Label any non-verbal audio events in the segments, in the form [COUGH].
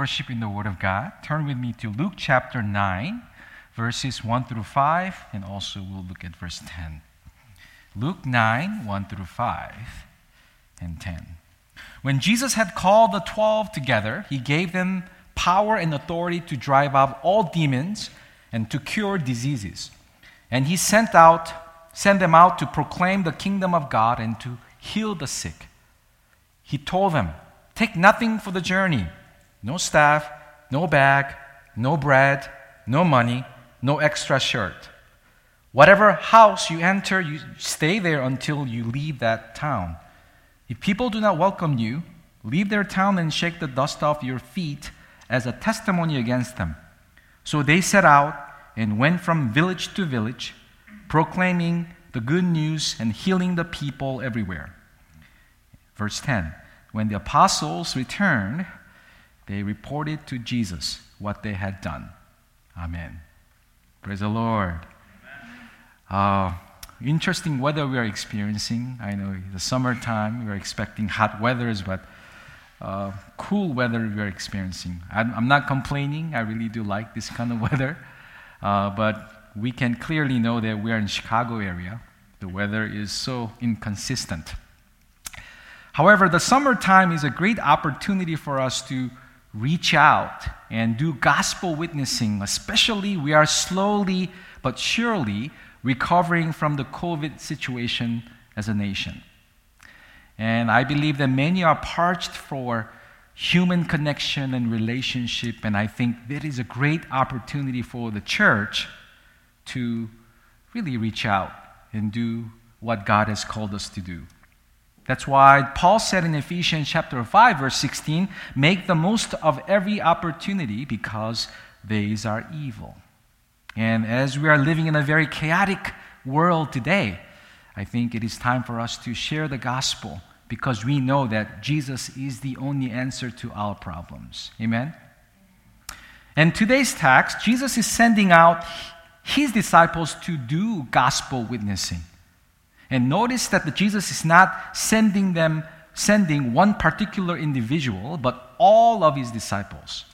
worship in the Word of God, turn with me to Luke chapter 9, verses 1 through 5, and also we'll look at verse 10. Luke 9, 1 through 5, and 10. When Jesus had called the twelve together, he gave them power and authority to drive out all demons and to cure diseases. And he sent out sent them out to proclaim the kingdom of God and to heal the sick. He told them, Take nothing for the journey no staff, no bag, no bread, no money, no extra shirt. Whatever house you enter, you stay there until you leave that town. If people do not welcome you, leave their town and shake the dust off your feet as a testimony against them. So they set out and went from village to village, proclaiming the good news and healing the people everywhere. Verse 10 When the apostles returned, they reported to Jesus what they had done. Amen. Praise the Lord. Uh, interesting weather we are experiencing. I know the summertime, we are expecting hot weathers, but uh, cool weather we are experiencing. I'm, I'm, not complaining. I really do like this kind of [LAUGHS] weather. Uh, but we can clearly know that we are in Chicago area. The weather is so inconsistent. However, the summertime is a great opportunity for us to reach out and do gospel witnessing, especially we are slowly but surely recovering from the COVID situation as a nation. And I believe that many are parched for human connection and relationship, and I think there is a great opportunity for the church to really reach out and do what God has called us to do. That's why Paul said in Ephesians chapter 5 verse 16, make the most of every opportunity because days are evil. And as we are living in a very chaotic world today, I think it is time for us to share the gospel because we know that Jesus is the only answer to our problems. Amen. And today's text, Jesus is sending out his disciples to do gospel witnessing. And notice that Jesus is not sending them, sending one particular individual, but all of his disciples.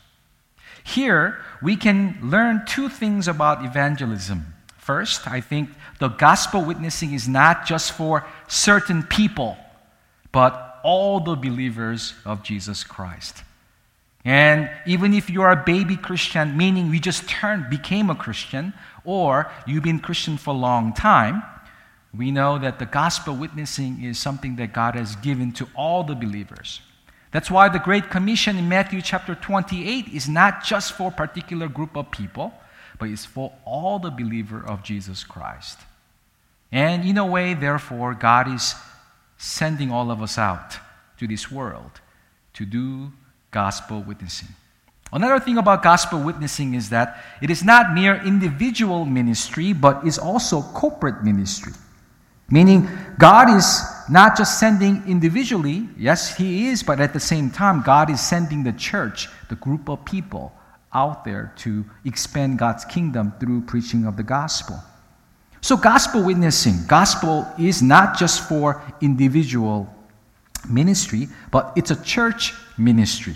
Here, we can learn two things about evangelism. First, I think the gospel witnessing is not just for certain people, but all the believers of Jesus Christ. And even if you are a baby Christian, meaning we just turned, became a Christian, or you've been Christian for a long time, we know that the gospel witnessing is something that God has given to all the believers. That's why the Great Commission in Matthew chapter 28 is not just for a particular group of people, but it's for all the believer of Jesus Christ. And in a way, therefore, God is sending all of us out to this world to do gospel witnessing. Another thing about gospel witnessing is that it is not mere individual ministry, but is also corporate ministry. Meaning, God is not just sending individually, yes, He is, but at the same time, God is sending the church, the group of people, out there to expand God's kingdom through preaching of the gospel. So, gospel witnessing, gospel is not just for individual ministry, but it's a church ministry.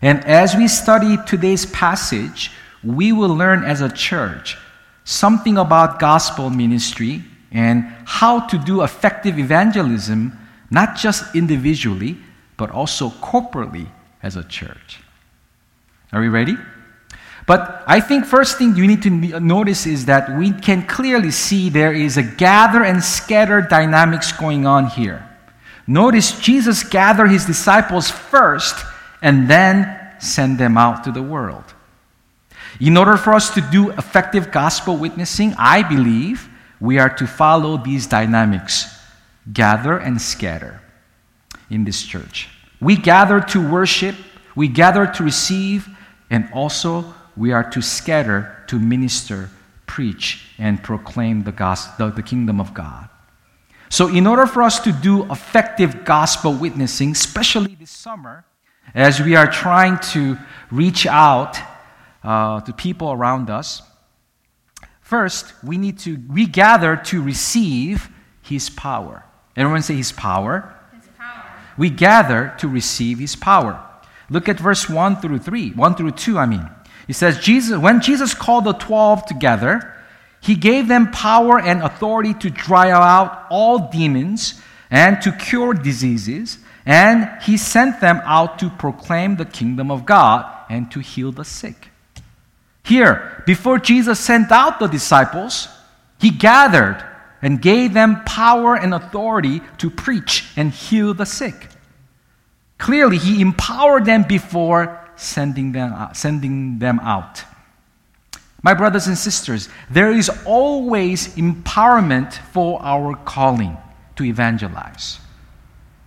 And as we study today's passage, we will learn as a church something about gospel ministry and how to do effective evangelism, not just individually, but also corporately as a church. Are we ready? But I think first thing you need to notice is that we can clearly see there is a gather and scatter dynamics going on here. Notice Jesus gathered his disciples first and then send them out to the world. In order for us to do effective gospel witnessing, I believe we are to follow these dynamics gather and scatter in this church. We gather to worship, we gather to receive, and also we are to scatter to minister, preach, and proclaim the, gospel, the, kingdom of God. So, in order for us to do effective gospel witnessing, especially this summer, as we are trying to reach out uh, to people around us, First, we need to we gather to receive his power. Everyone say his power. His power. We gather to receive his power. Look at verse 1 through 3, 1 through 2, I mean. It says, Jesus, when Jesus called the 12 together, he gave them power and authority to drive out all demons and to cure diseases, and he sent them out to proclaim the kingdom of God and to heal the sick. Here, before Jesus sent out the disciples, he gathered and gave them power and authority to preach and heal the sick. Clearly, he empowered them before sending them, out, uh, sending them out. My brothers and sisters, there is always empowerment for our calling to evangelize.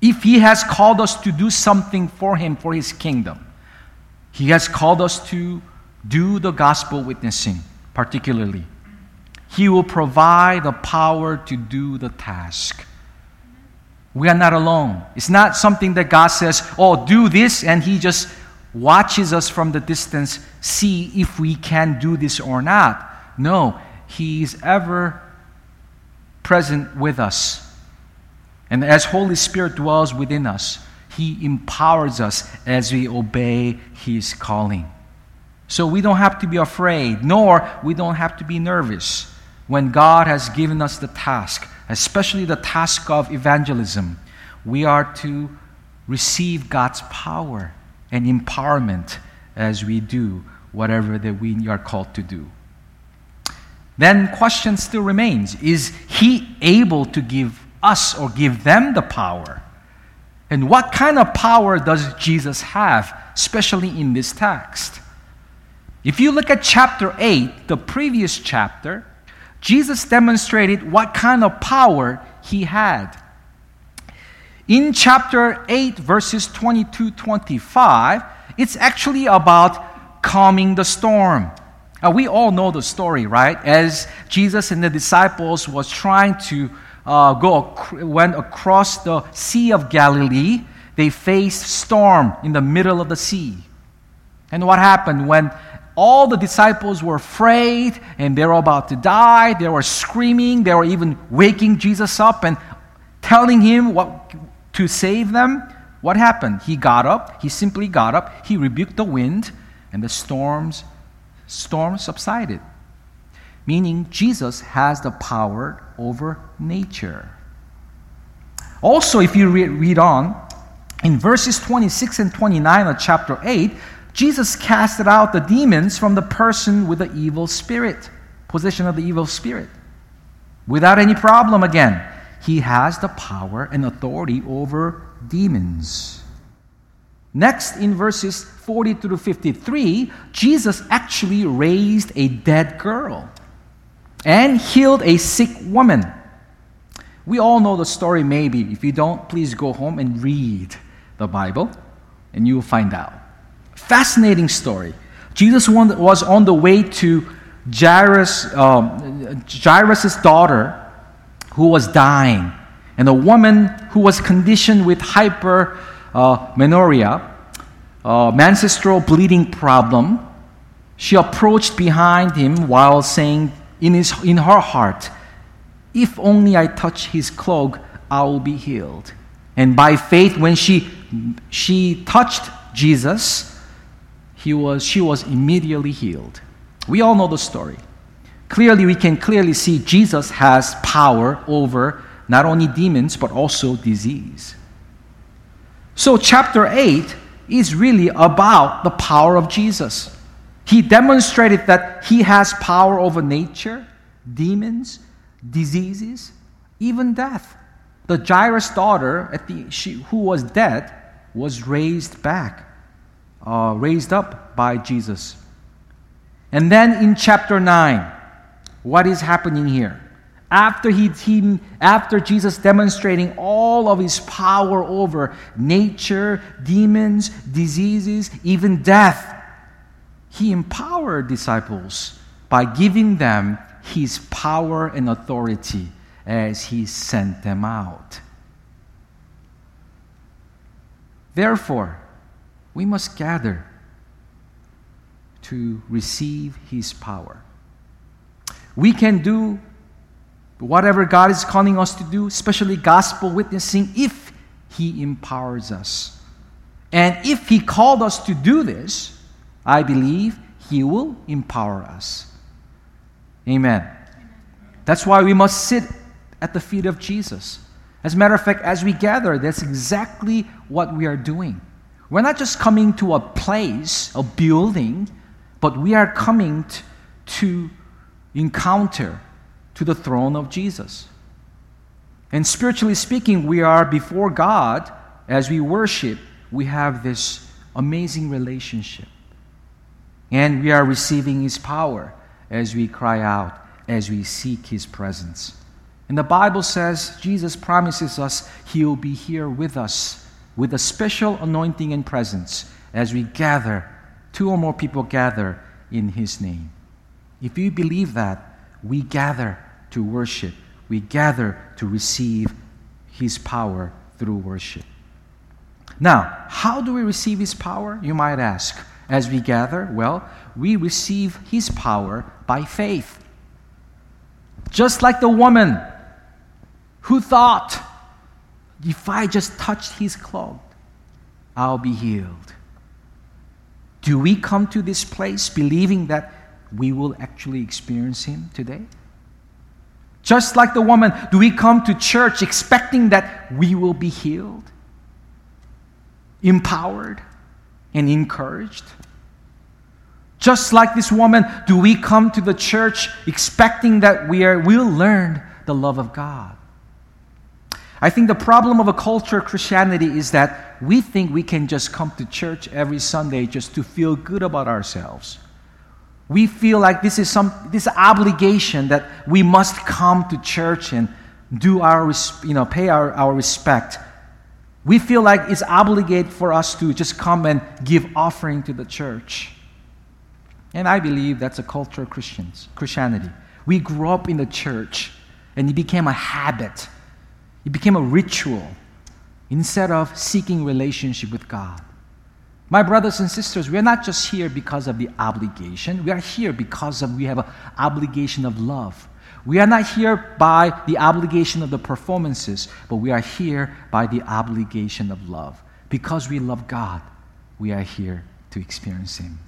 If He has called us to do something for Him, for His kingdom, He has called us to do the gospel witnessing, particularly. He will provide the power to do the task. We are not alone. It's not something that God says, oh, do this, and He just watches us from the distance, see if we can do this or not. No, He is ever present with us. And as Holy Spirit dwells within us, He empowers us as we obey His calling. So we don't have to be afraid, nor we don't have to be nervous when God has given us the task, especially the task of evangelism. We are to receive God's power and empowerment as we do whatever that we are called to do. Then question still remains, is he able to give us or give them the power? And what kind of power does Jesus have, especially in this text? If you look at chapter 8, the previous chapter, Jesus demonstrated what kind of power he had. In chapter 8, verses 22 25, it's actually about calming the storm. Uh, we all know the story, right? As Jesus and the disciples was trying to uh, go went across the Sea of Galilee, they faced storm in the middle of the sea. And what happened when all the disciples were afraid and they were about to die. They were screaming. They were even waking Jesus up and telling him what, to save them. What happened? He got up. He simply got up. He rebuked the wind, and the storms, storm subsided. Meaning, Jesus has the power over nature. Also, if you read, read on, in verses 26 and 29 of chapter 8, Jesus casted out the demons from the person with the evil spirit, possession of the evil spirit. Without any problem again. He has the power and authority over demons. Next, in verses 40 through 53, Jesus actually raised a dead girl and healed a sick woman. We all know the story, maybe. If you don't, please go home and read the Bible, and you will find out. Fascinating story. Jesus was on the way to Jairus, um, daughter who was dying, and a woman who was conditioned with hyper uh, uh, menstrual bleeding problem. She approached behind him while saying in, his, in her heart, If only I touch his cloak, I will be healed. And by faith, when she, she touched Jesus, he was, she was immediately healed. We all know the story. Clearly, we can clearly see Jesus has power over not only demons, but also disease. So, chapter 8 is really about the power of Jesus. He demonstrated that he has power over nature, demons, diseases, even death. The Jairus daughter, the, she, who was dead, was raised back uh, raised up by Jesus. And then in chapter 9, what is happening here? After, he, he, after Jesus demonstrating all of his power over nature, demons, diseases, even death, he empowered disciples by giving them his power and authority as he sent them out. Therefore, we must gather to receive His power. We can do whatever God is calling us to do, especially gospel witnessing, if He empowers us. And if He called us to do this, I believe He will empower us. Amen. That's why we must sit at the feet of Jesus. As a matter of fact, as we gather, that's exactly what we are doing. We're not just coming to a place, a building, but we are coming t- to encounter to the throne of Jesus. And spiritually speaking, we are before God as we worship, we have this amazing relationship. And we are receiving His power as we cry out, as we seek His presence. And the Bible says Jesus promises us He will be here with us with a special anointing and presence as we gather, two or more people gather in His name. If you believe that, we gather to worship, we gather to receive His power through worship. Now, how do we receive His power? You might ask. As we gather, well, we receive His power by faith. Just like the woman who thought, if I just touch His cloth, I'll be healed. Do we come to this place believing that we will actually experience Him today? Just like the woman, do we come to church expecting that we will be healed, empowered, and encouraged? Just like this woman, do we come to the church expecting that we are, will learn the love of God? I think the problem of a culture of Christianity is that we think we can just come to church every Sunday just to feel good about ourselves. We feel like this is some this obligation that we must come to church and do our you know pay our, our respect. We feel like it's obligated for us to just come and give offering to the church. And I believe that's a culture of Christians, Christianity. We grew up in the church and it became a habit it became a ritual instead of seeking relationship with God. My brothers and sisters, we're not just here because of the obligation. We are here because of we have an obligation of love. We are not here by the obligation of the performances, but we are here by the obligation of love. Because we love God, we are here to experience Him.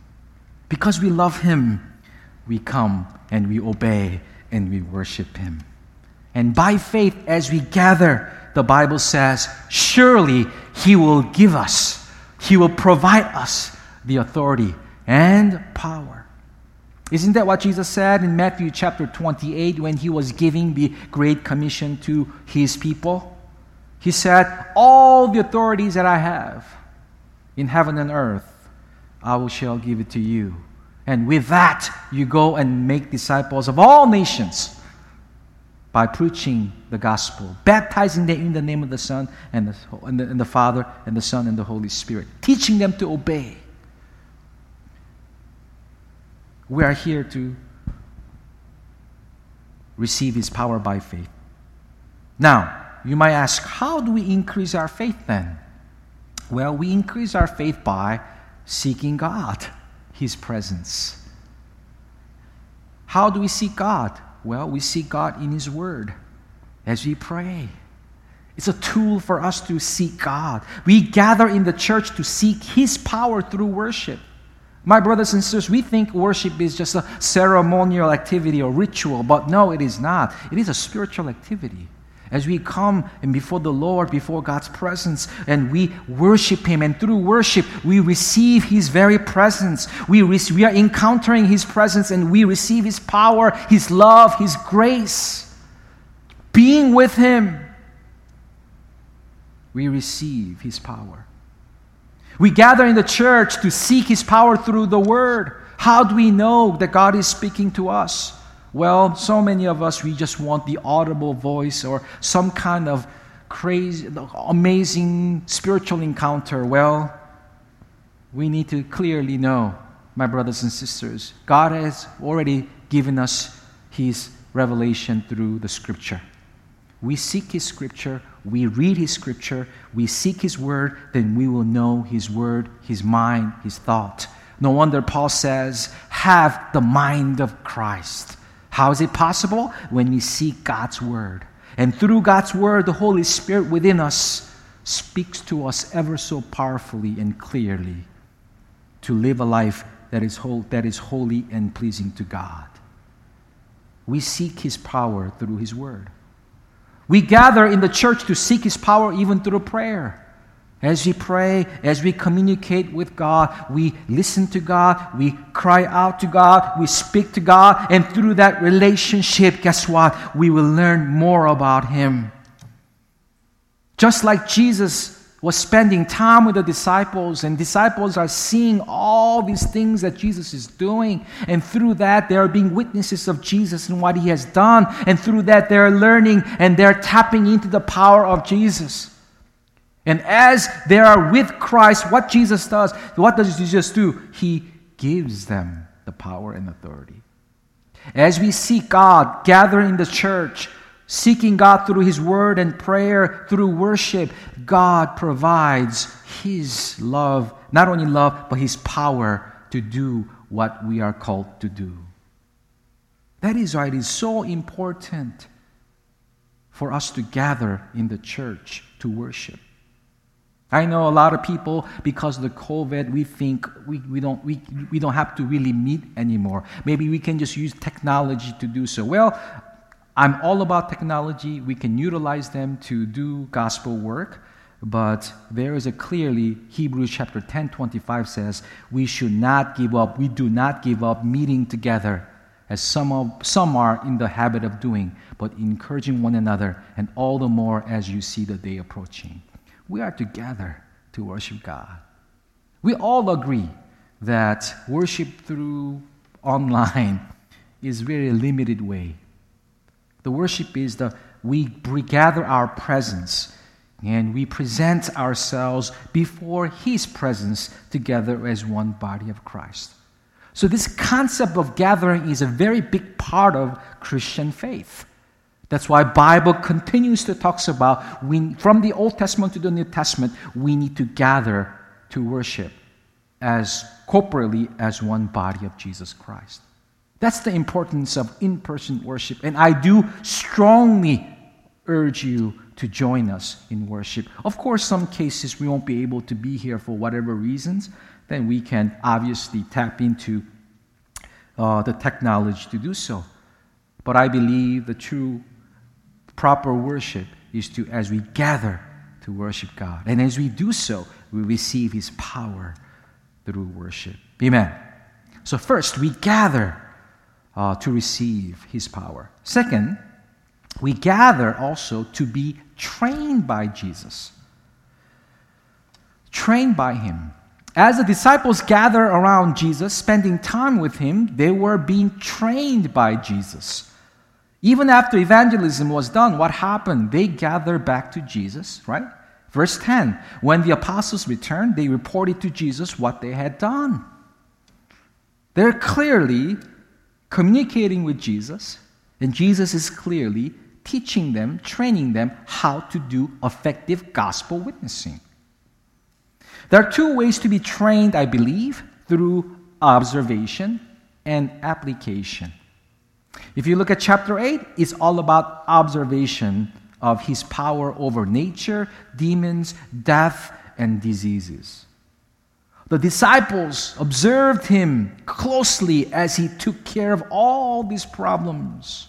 Because we love Him, we come and we obey and we worship Him. And by faith, as we gather, the Bible says, surely He will give us, He will provide us the authority and power. Isn't that what Jesus said in Matthew chapter 28 when He was giving the Great Commission to His people? He said, All the authorities that I have in heaven and earth, I will shall give it to you. And with that, you go and make disciples of all nations by preaching the gospel, baptizing them in the name of the Son and the, and the, and the Father and the Son and the Holy Spirit, teaching them to obey. We are here to receive His power by faith. Now, you might ask, how do we increase our faith then? Well, we increase our faith by seeking God, His presence. How do we seek God? Well, we seek God in His Word as we pray. It's a tool for us to seek God. We gather in the church to seek His power through worship. My brothers and sisters, we think worship is just a ceremonial activity or ritual, but no, it is not. It is a spiritual activity as we come and before the Lord, before God's presence, and we worship Him, and through worship, we receive His very presence. We, re- we are encountering His presence, and we receive His power, His love, His grace. Being with Him, we receive His power. We gather in the church to seek His power through the Word. How do we know that God is speaking to us? Well, so many of us, we just want the audible voice or some kind of crazy, amazing spiritual encounter. Well, we need to clearly know, my brothers and sisters, God has already given us His revelation through the Scripture. We seek His Scripture, we read His Scripture, we seek His Word, then we will know His Word, His mind, His thought. No wonder Paul says, have the mind of Christ. How is it possible? When we seek God's Word. And through God's Word, the Holy Spirit within us speaks to us ever so powerfully and clearly to live a life that is, whole, that is holy and pleasing to God. We seek His power through His Word. We gather in the church to seek His power even through prayer. As we pray, as we communicate with God, we listen to God, we cry out to God, we speak to God, and through that relationship, guess what? We will learn more about Him. Just like Jesus was spending time with the disciples, and disciples are seeing all these things that Jesus is doing. And through that, they are being witnesses of Jesus and what he has done. And through that, they're learning and they're tapping into the power of Jesus. And as they are with Christ, what Jesus does, what does Jesus do? He gives them the power and authority. As we seek God gather in the church, seeking God through His Word and prayer, through worship, God provides His love, not only love, but His power to do what we are called to do. That is why it is so important for us to gather in the church to worship. I know a lot of people, because of the COVID, we think we, we, don't, we, we don't have to really meet anymore. Maybe we can just use technology to do so. Well, I'm all about technology. We can utilize them to do gospel work. But there is a clearly, Hebrews chapter 10 25 says, we should not give up. We do not give up meeting together as some, of, some are in the habit of doing, but encouraging one another, and all the more as you see the day approaching. We are together to worship God. We all agree that worship through online is very limited way the worship is the we gather our presence and we present ourselves before His presence together as one body of Christ. So, this concept of gathering is a very big part of Christian faith. That's why Bible continues to talks about we, from the Old Testament to the New Testament, we need to gather to worship as corporately as one body of Jesus Christ. That's the importance of in person worship. And I do strongly urge you to join us in worship. Of course, some cases we won't be able to be here for whatever reasons, then we can obviously tap into uh, the technology to do so. But I believe the true proper worship is to, as we gather to worship God. And as we do so, we receive His power through worship. Amen. So, first, we gather uh, to receive his power. Second, we gather also to be trained by Jesus. Trained by him. As the disciples gather around Jesus, spending time with him, they were being trained by Jesus. Even after evangelism was done, what happened? They gathered back to Jesus, right? Verse 10 When the apostles returned, they reported to Jesus what they had done. They're clearly communicating with Jesus, and Jesus is clearly teaching them, training them how to do effective gospel witnessing. There are two ways to be trained, I believe, through observation and application. If you look at chapter 8, it's all about observation of his power over nature, demons, death, and diseases. The disciples observed him closely as he took care of all these problems.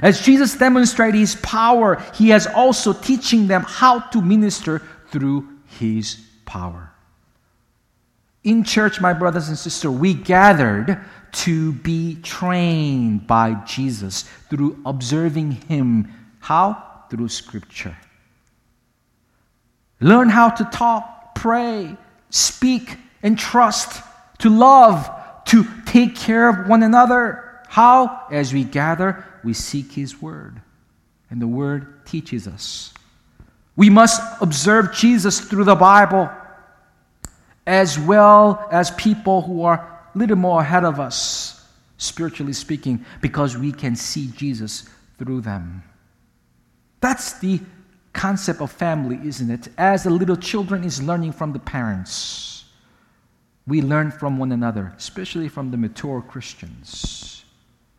As Jesus demonstrated his power, he is also teaching them how to minister through his power. In church, my brothers and sisters, we gathered to be trained by Jesus through observing him. How? Through scripture. Learn how to talk, pray, speak, and trust, to love, to take care of one another. How? As we gather, we seek His Word, and the Word teaches us. We must observe Jesus through the Bible, as well as people who are little more ahead of us, spiritually speaking, because we can see Jesus through them. That's the concept of family, isn't it? As the little children is learning from the parents we learn from one another, especially from the mature Christians,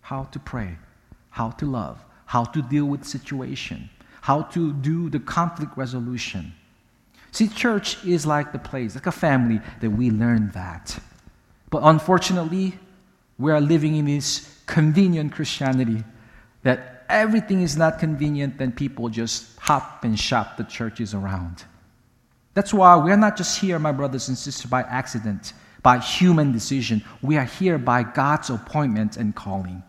how to pray, how to love, how to deal with situation, how to do the conflict resolution. See, church is like the place, like a family that we learn that. But unfortunately, we are living in this convenient Christianity that everything is not convenient, then people just hop and shop the churches around. That's why we are not just here, my brothers and sisters, by accident, by human decision. We are here by God's appointment and calling.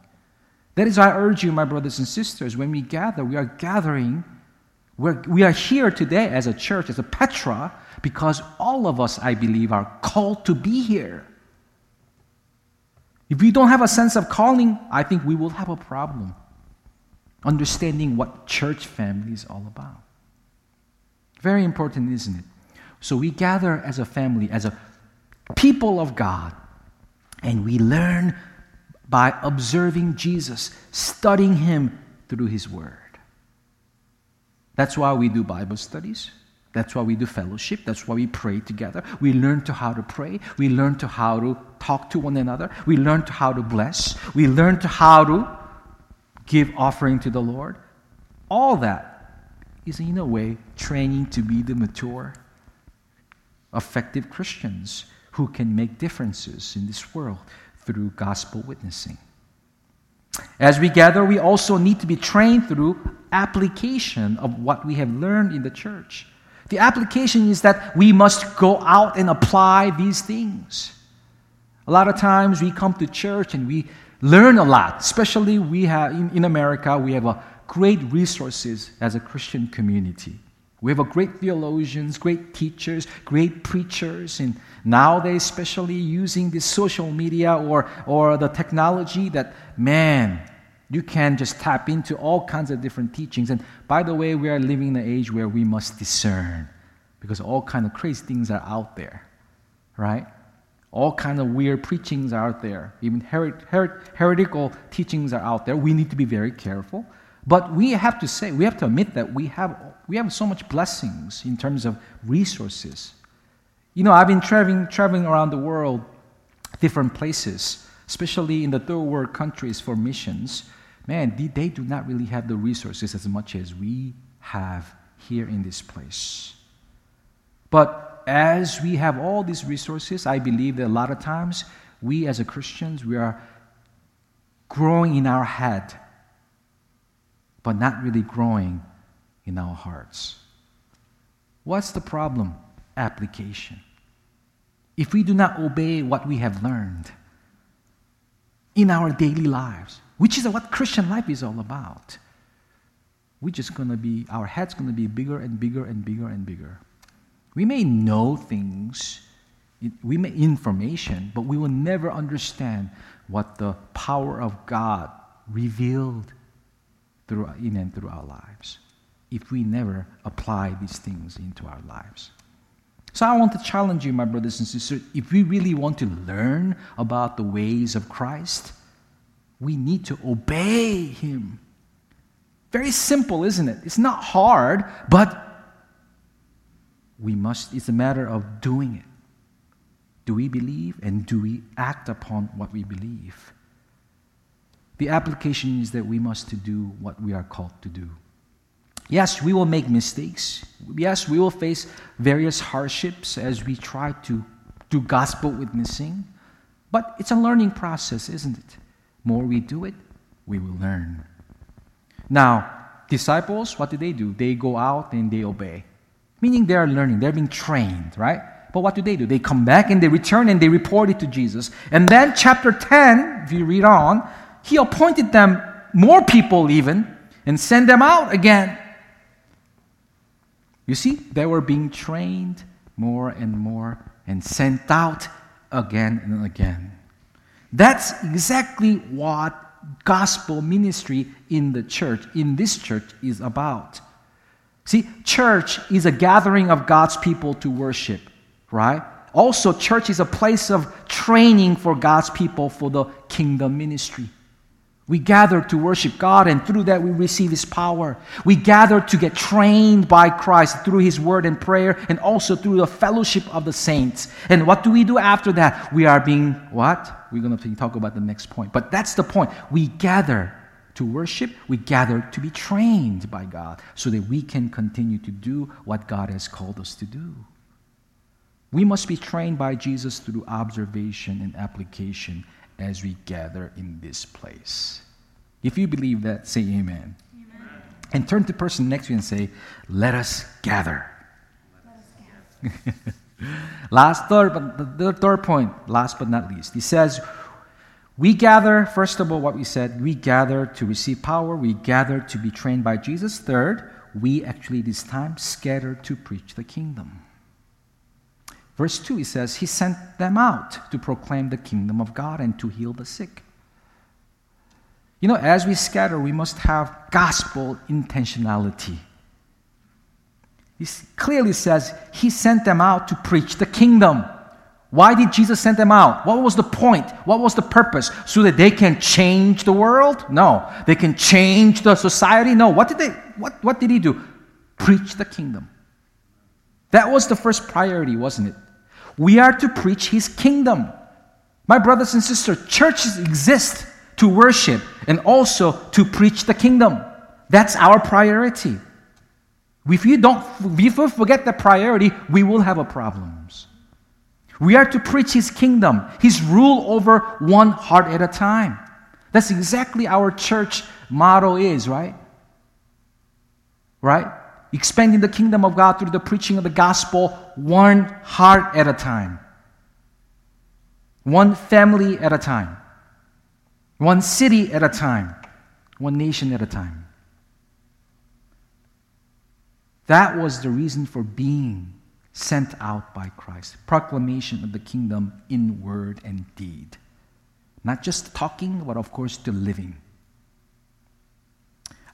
That is why I urge you, my brothers and sisters, when we gather, we are gathering, we're, we are here today as a church, as a Petra, because all of us, I believe, are called to be here. If we don't have a sense of calling, I think we will have a problem understanding what church family is all about. Very important, isn't it? So we gather as a family, as a people of God, and we learn by observing Jesus, studying Him through His Word. That's why we do Bible studies. That's why we do fellowship. That's why we pray together. We learn to how to pray. We learn to how to talk to one another. We learn to how to bless. We learn to how to give offering to the Lord. All that is, in a way, training to be the mature, effective Christians who can make differences in this world through gospel witnessing. As we gather, we also need to be trained through application of what we have learned in the church. The application is that we must go out and apply these things. A lot of times we come to church and we learn a lot. Especially we have in, in America, we have a great resources as a Christian community. We have a great theologians, great teachers, great preachers, and nowadays, especially using the social media or, or the technology that, man, you can just tap into all kinds of different teachings. And by the way, we are living in an age where we must discern because all kind of crazy things are out there, right? All kind of weird preachings are out there. Even her- her- heretical teachings are out there. We need to be very careful. But we have to say, we have to admit that we have, we have so much blessings in terms of resources. You know, I've been traveling, traveling around the world, different places, especially in the third world countries for missions. Man, they, do not really have the resources as much as we have here in this place. But as we have all these resources, I believe that a lot of times we as a Christians, we are growing in our head, but not really growing in our hearts. What's the problem? Application. If we do not obey what we have learned in our daily lives, which is what Christian life is all about, we're just going to be, our head's going to be bigger and bigger and bigger and bigger. We may know things, we may information, but we will never understand what the power of God revealed through, in and through our lives if we never apply these things into our lives. So I want to challenge you, my brothers and sisters, if we really want to learn about the ways of Christ, we need to obey Him. Very simple, isn't it? It's not hard, but we must, it's a matter of doing it. Do we believe and do we act upon what we believe? The application is that we must to do what we are called to do. Yes, we will make mistakes. Yes, we will face various hardships as we try to do gospel witnessing. But it's a learning process, isn't it? More we do it, we will learn. Now, disciples, what do they do? They go out and they obey meaning they are learning, they're being trained, right? But what do they do? They come back and they return and they report it to Jesus. And then, chapter 10, if you read on, he appointed them more people even and sent them out again. You see, they were being trained more and more and sent out again and again. That's exactly what gospel ministry in the church, in this church, is about. See, church is a gathering of God's people to worship, right? Also, church is a place of training for God's people for the kingdom ministry. We gather to worship God, and through that, we receive His power. We gather to get trained by Christ through His word and prayer, and also through the fellowship of the saints. And what do we do after that? We are being what? We're going to talk about the next point. But that's the point. We gather to worship, we gather to be trained by God so that we can continue to do what God has called us to do. We must be trained by Jesus through observation and application as we gather in this place. If you believe that, say amen. amen. And turn to the person next to you and say, Let us gather. Let us [LAUGHS] gather. last third, but the third point, last but not least, he says, we gather, first of all, what we said, we gather to receive power, we gather to be trained by Jesus. Third, we actually this time scatter to preach the kingdom. Verse 2, he says, He sent them out to proclaim the kingdom of God and to heal the sick. You know, as we scatter, we must have gospel intentionality. He clearly says he sent them out to preach the kingdom. Why did Jesus send them out? What was the point? What was the purpose? So that they can change the world? No. They can change the society? No. What did they what, what did he do? Preach the kingdom. That was the first priority, wasn't it? We are to preach his kingdom. My brothers and sisters, churches exist to worship and also to preach the kingdom. That's our priority. If you don't if you forget the priority, we will have problems. We are to preach His kingdom, His rule over one heart at a time. That's exactly our church motto is, right? Right? Expanding the kingdom of God through the preaching of the gospel, one heart at a time, one family at a time, one city at a time, one nation at a time. That was the reason for being sent out by Christ. Proclamation of the kingdom in word and deed. Not just talking, but of course, the living.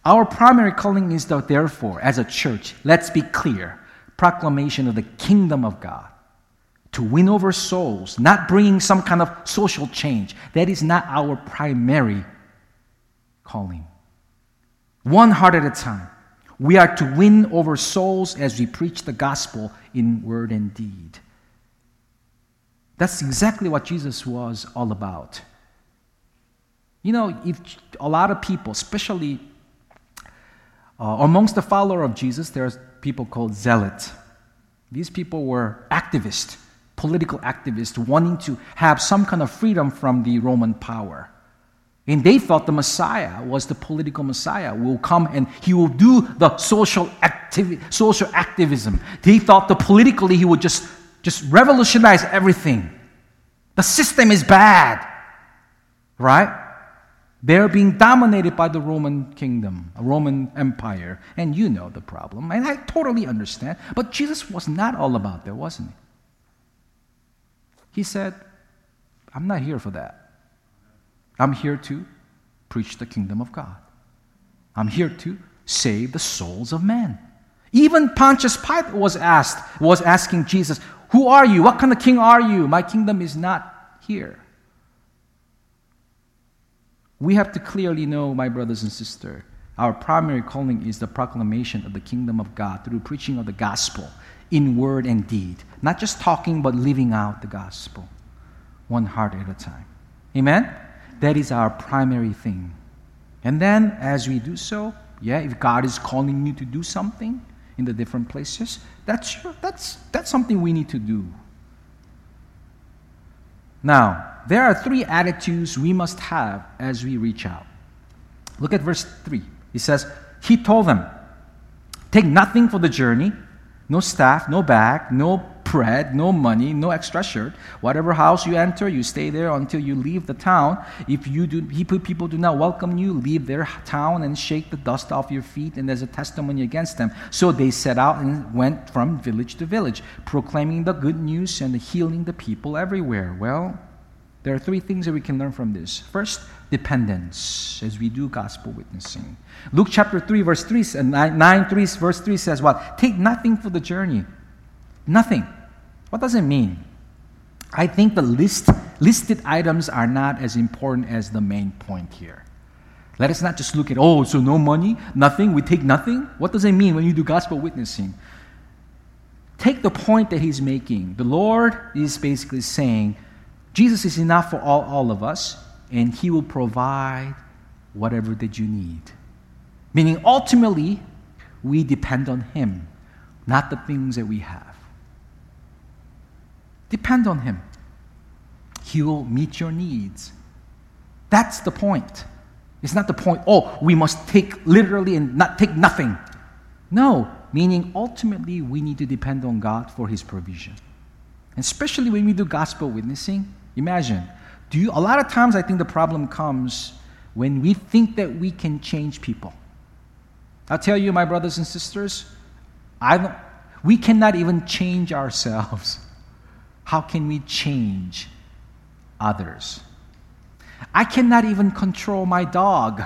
Our primary calling is, though, therefore, as a church, let's be clear proclamation of the kingdom of God. To win over souls, not bringing some kind of social change. That is not our primary calling. One heart at a time. We are to win over souls as we preach the gospel in word and deed. That's exactly what Jesus was all about. You know, if a lot of people, especially uh, amongst the follower of Jesus, there's people called zealots. These people were activists, political activists, wanting to have some kind of freedom from the Roman power. And they thought the Messiah was the political Messiah, will come and he will do the social, activi- social activism. They thought that politically he would just, just revolutionize everything. The system is bad, right? They're being dominated by the Roman kingdom, a Roman empire. And you know the problem. And I totally understand. But Jesus was not all about that, wasn't he? He said, I'm not here for that. I'm here to preach the kingdom of God. I'm here to save the souls of men. Even Pontius Pilate was asked, was asking Jesus, Who are you? What kind of king are you? My kingdom is not here. We have to clearly know, my brothers and sisters, our primary calling is the proclamation of the kingdom of God through preaching of the gospel in word and deed. Not just talking, but living out the gospel, one heart at a time. Amen? That is our primary thing. And then as we do so, yeah, if God is calling you to do something in the different places, that's, that's, that's something we need to do. Now, there are three attitudes we must have as we reach out. Look at verse 3. He says, He told them, Take nothing for the journey no staff, no bag, no bread, no money, no extra shirt. Whatever house you enter, you stay there until you leave the town. If you do, people do not welcome you, leave their town and shake the dust off your feet, and there's a testimony against them. So they set out and went from village to village, proclaiming the good news and healing the people everywhere. Well, there are three things that we can learn from this. First, dependence as we do gospel witnessing. Luke chapter 3, verse 3, 9, 9 3, verse 3 says what? Take nothing for the journey. Nothing. What does it mean? I think the list, listed items are not as important as the main point here. Let us not just look at, oh, so no money, nothing, we take nothing. What does it mean when you do gospel witnessing? Take the point that he's making. The Lord is basically saying, Jesus is enough for all, all of us, and he will provide whatever that you need. Meaning, ultimately, we depend on Him, not the things that we have. Depend on Him. He will meet your needs. That's the point. It's not the point, oh, we must take literally and not take nothing. No, meaning ultimately we need to depend on God for His provision. Especially when we do gospel witnessing. Imagine, do you, a lot of times I think the problem comes when we think that we can change people. I'll tell you, my brothers and sisters, I we cannot even change ourselves. [LAUGHS] How can we change others? I cannot even control my dog.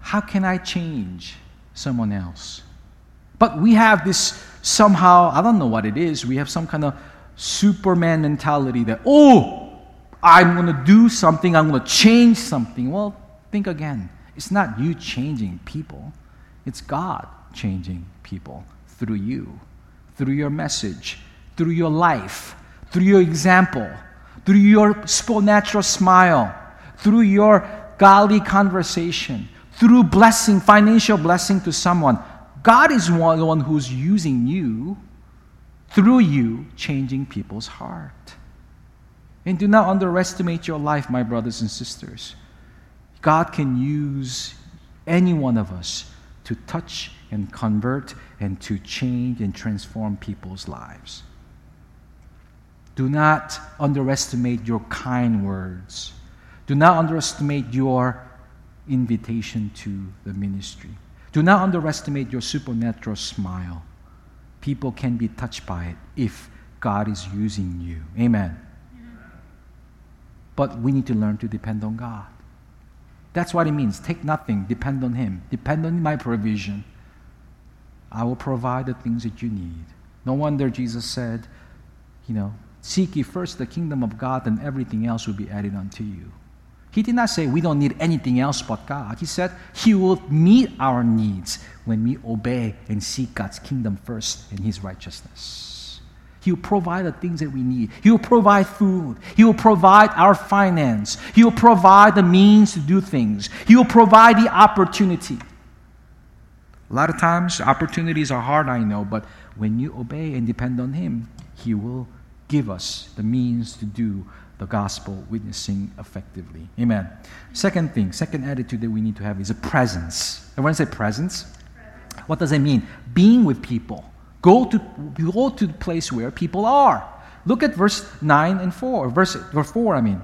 How can I change someone else? But we have this somehow, I don't know what it is, we have some kind of Superman mentality that, oh, I'm going to do something, I'm going to change something. Well, think again. It's not you changing people, it's God changing people through you, through your message, through your life, through your example, through your supernatural smile, through your godly conversation, through blessing, financial blessing to someone. God is one, the one who's using you, through you, changing people's heart. And do not underestimate your life, my brothers and sisters. God can use any one of us to touch and convert and to change and transform people's lives. Do not underestimate your kind words. Do not underestimate your invitation to the ministry. Do not underestimate your supernatural smile. People can be touched by it if God is using you. Amen. But we need to learn to depend on God. That's what it means. Take nothing, depend on Him, depend on my provision. I will provide the things that you need. No wonder Jesus said, you know, seek ye first the kingdom of God, and everything else will be added unto you. He did not say we don't need anything else but God. He said He will meet our needs when we obey and seek God's kingdom first and His righteousness. He will provide the things that we need. He will provide food. He will provide our finance. He will provide the means to do things. He will provide the opportunity. A lot of times, opportunities are hard, I know, but when you obey and depend on Him, He will give us the means to do the gospel witnessing effectively. Amen. Second thing, second attitude that we need to have is a presence. Everyone say presence. What does it mean? Being with people. Go to, go to the place where people are. Look at verse 9 and 4. Verse, verse 4, I mean.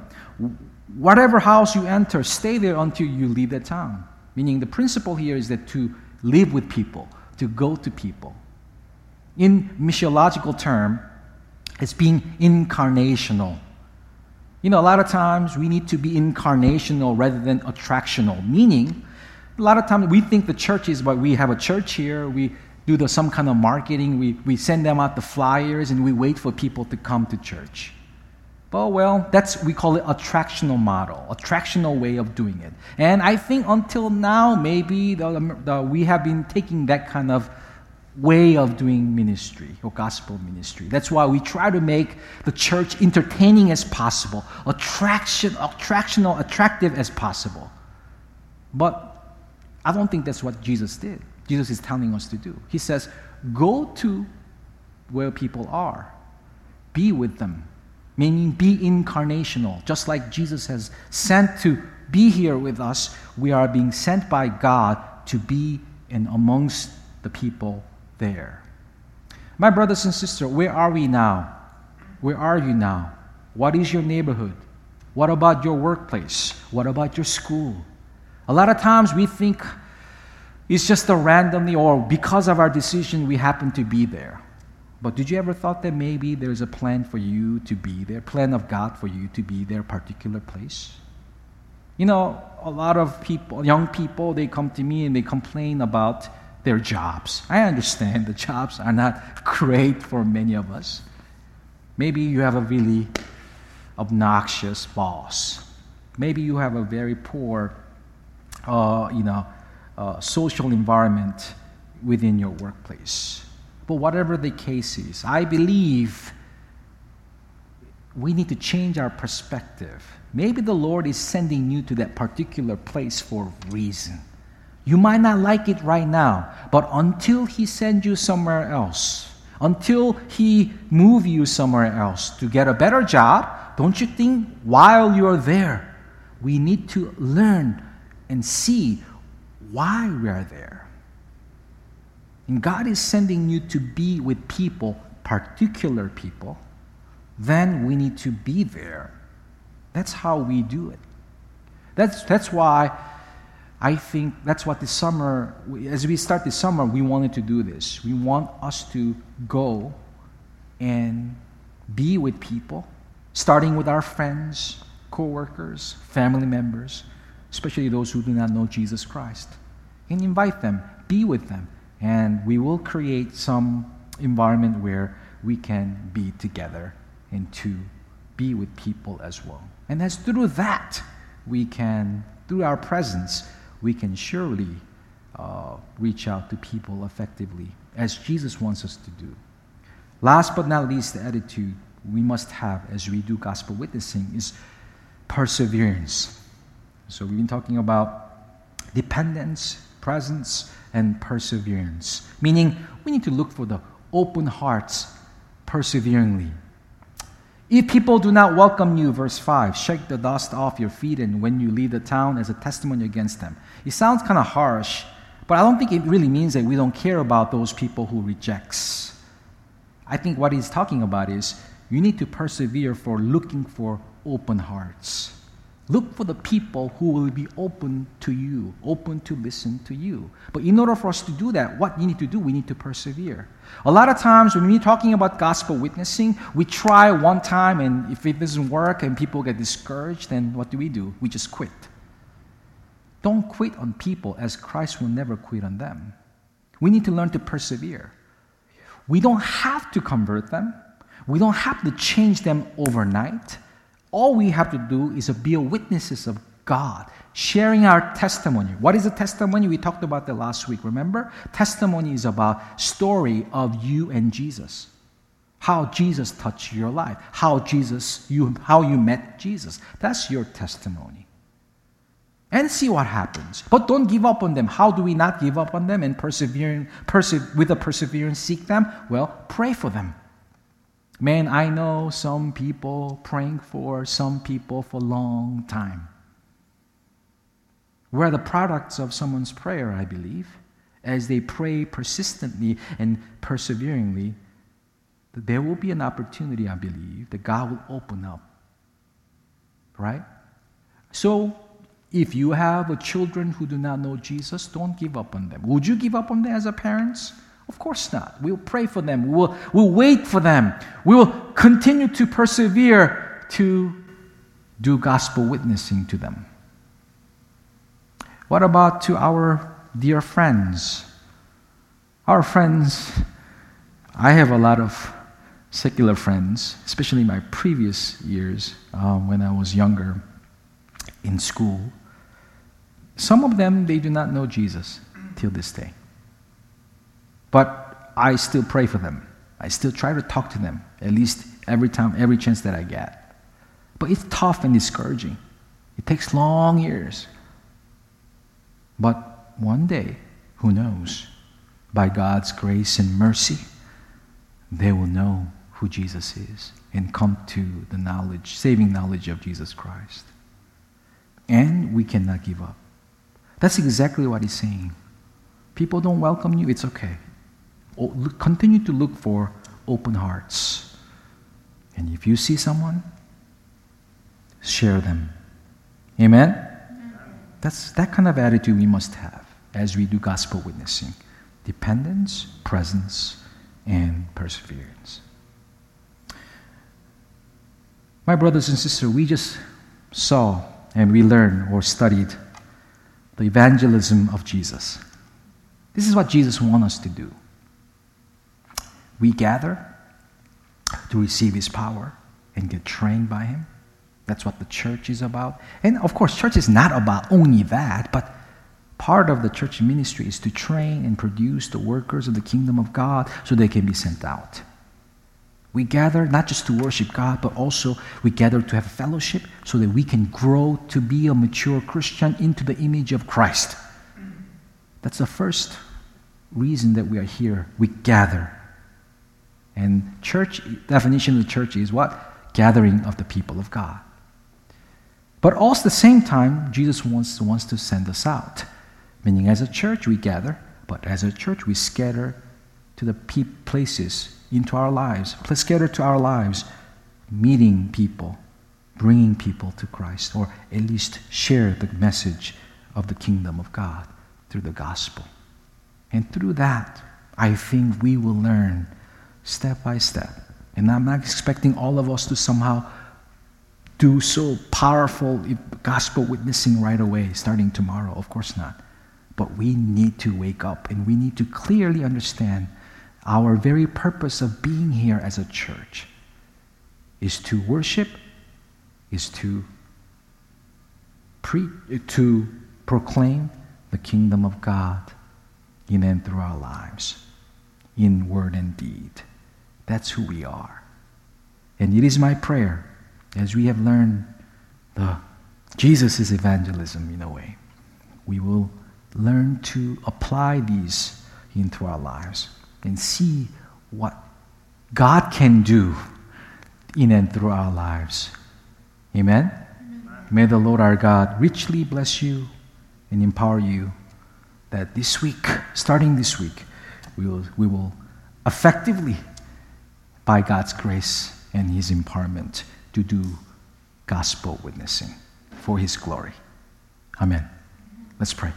Whatever house you enter, stay there until you leave the town. Meaning the principle here is that to live with people, to go to people. In missiological term, it's being incarnational. You know, a lot of times we need to be incarnational rather than attractional, meaning a lot of times we think the church is what we have a church here, we do the, some kind of marketing, we, we send them out the flyers, and we wait for people to come to church. But well, that's we call it attractional model, attractional way of doing it. And I think until now, maybe the, the, we have been taking that kind of way of doing ministry or gospel ministry. That's why we try to make the church entertaining as possible, attraction, attractional, attractive as possible. But I don't think that's what Jesus did. Jesus is telling us to do. He says, go to where people are, be with them, meaning be incarnational. Just like Jesus has sent to be here with us, we are being sent by God to be in amongst the people there. My brothers and sisters, where are we now? Where are you now? What is your neighborhood? What about your workplace? What about your school? A lot of times we think it's just a randomly or because of our decision we happen to be there. But did you ever thought that maybe there's a plan for you to be there, plan of God for you to be there particular place? You know, a lot of people, young people, they come to me and they complain about their jobs. I understand the jobs are not great for many of us. Maybe you have a really obnoxious boss. Maybe you have a very poor, uh, you know, uh, social environment within your workplace. But whatever the case is, I believe we need to change our perspective maybe the Lord is sending you to that particular place for a reason. You might not like it right now, but until He sends you somewhere else, until He move you somewhere else to get a better job, don't you think while you're there, we need to learn and see why we are there? And God is sending you to be with people, particular people, then we need to be there. That's how we do it. That's, that's why I think that's what this summer, as we start this summer, we wanted to do this. We want us to go and be with people, starting with our friends, co workers, family members, especially those who do not know Jesus Christ, and invite them, be with them, and we will create some environment where we can be together and to be with people as well. And as through that, we can, through our presence, we can surely uh, reach out to people effectively, as Jesus wants us to do. Last but not least, the attitude we must have as we do gospel witnessing is perseverance. So we've been talking about dependence, presence, and perseverance, meaning we need to look for the open hearts perseveringly. If people do not welcome you, verse 5, shake the dust off your feet and when you leave the town as a testimony against them. It sounds kind of harsh, but I don't think it really means that we don't care about those people who rejects. I think what he's talking about is you need to persevere for looking for open hearts. Look for the people who will be open to you, open to listen to you. But in order for us to do that, what you need to do, we need to persevere. A lot of times when we're talking about gospel witnessing, we try one time and if it doesn't work and people get discouraged, then what do we do? We just quit. Don't quit on people as Christ will never quit on them. We need to learn to persevere. We don't have to convert them. We don't have to change them overnight. All we have to do is be witnesses of God, sharing our testimony. What is a testimony? We talked about that last week, remember? Testimony is about story of you and Jesus. How Jesus touched your life, how Jesus you how you met Jesus. That's your testimony. And see what happens. But don't give up on them. How do we not give up on them and persevering, perse- with a perseverance seek them? Well, pray for them. Man, I know some people praying for some people for a long time. We're the products of someone's prayer, I believe. As they pray persistently and perseveringly, there will be an opportunity, I believe, that God will open up. Right? So, if you have children who do not know Jesus, don't give up on them. Would you give up on them as a parents? Of course not. We'll pray for them. We'll, we'll wait for them. We will continue to persevere to do gospel witnessing to them. What about to our dear friends? Our friends, I have a lot of secular friends, especially my previous years uh, when I was younger in school. Some of them, they do not know Jesus till this day. But I still pray for them. I still try to talk to them, at least every time, every chance that I get. But it's tough and discouraging. It takes long years. But one day, who knows, by God's grace and mercy, they will know who Jesus is and come to the knowledge, saving knowledge of Jesus Christ. And we cannot give up. That's exactly what he's saying. People don't welcome you, it's okay continue to look for open hearts. And if you see someone, share them. Amen? That's that kind of attitude we must have as we do gospel witnessing dependence, presence, and perseverance. My brothers and sisters, we just saw and we learned or studied the evangelism of Jesus. This is what Jesus wants us to do we gather to receive His power and get trained by Him. That's what the church is about. And of course, church is not about only that, but part of the church ministry is to train and produce the workers of the kingdom of God so they can be sent out. We gather not just to worship God, but also we gather to have fellowship so that we can grow to be a mature Christian into the image of Christ. That's the first reason that we are here. We gather. And church definition of the church is what? Gathering of the people of God. But also at the same time, Jesus wants, wants to send us out. Meaning, as a church, we gather, but as a church, we scatter to the pe- places into our lives. Scatter to our lives, meeting people, bringing people to Christ, or at least share the message of the kingdom of God through the gospel. And through that, I think we will learn step by step. And I'm not expecting all of us to somehow do so powerful gospel witnessing right away, starting tomorrow. Of course not. But we need to wake up and we need to clearly understand our very purpose of being here as a church is to worship, is to pre- to proclaim the kingdom of God in and through our lives, in word and deed. That's who we are. And it is my prayer as we have learned the Jesus' evangelism in a way, we will learn to apply these into our lives and see what God can do in and through our lives. Amen? Amen? May the Lord our God richly bless you and empower you that this week, starting this week, we will, we will effectively, by God's grace and His empowerment to do gospel witnessing for His glory. Amen. Let's pray.